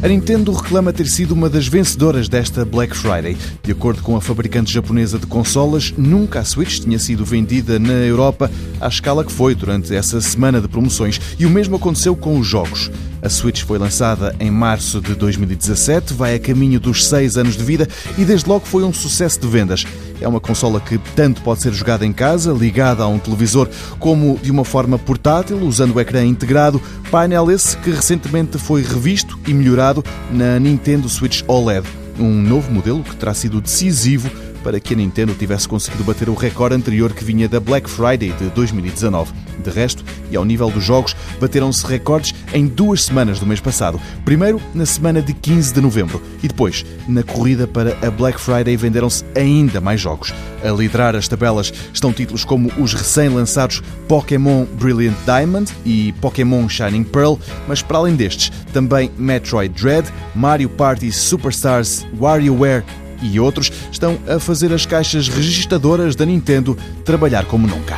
A Nintendo reclama ter sido uma das vencedoras desta Black Friday. De acordo com a fabricante japonesa de consolas, nunca a Switch tinha sido vendida na Europa à escala que foi durante essa semana de promoções. E o mesmo aconteceu com os jogos. A Switch foi lançada em março de 2017, vai a caminho dos 6 anos de vida e desde logo foi um sucesso de vendas. É uma consola que tanto pode ser jogada em casa, ligada a um televisor, como de uma forma portátil, usando o ecrã integrado, painel esse que recentemente foi revisto e melhorado na Nintendo Switch OLED. Um novo modelo que terá sido decisivo para que a Nintendo tivesse conseguido bater o recorde anterior que vinha da Black Friday de 2019. De resto, e ao nível dos jogos, bateram-se recordes em duas semanas do mês passado. Primeiro, na semana de 15 de novembro, e depois, na corrida para a Black Friday, venderam-se ainda mais jogos. A liderar as tabelas estão títulos como os recém-lançados Pokémon Brilliant Diamond e Pokémon Shining Pearl, mas para além destes, também Metroid Dread, Mario Party Superstars, WarioWare e outros estão a fazer as caixas registadoras da Nintendo trabalhar como nunca.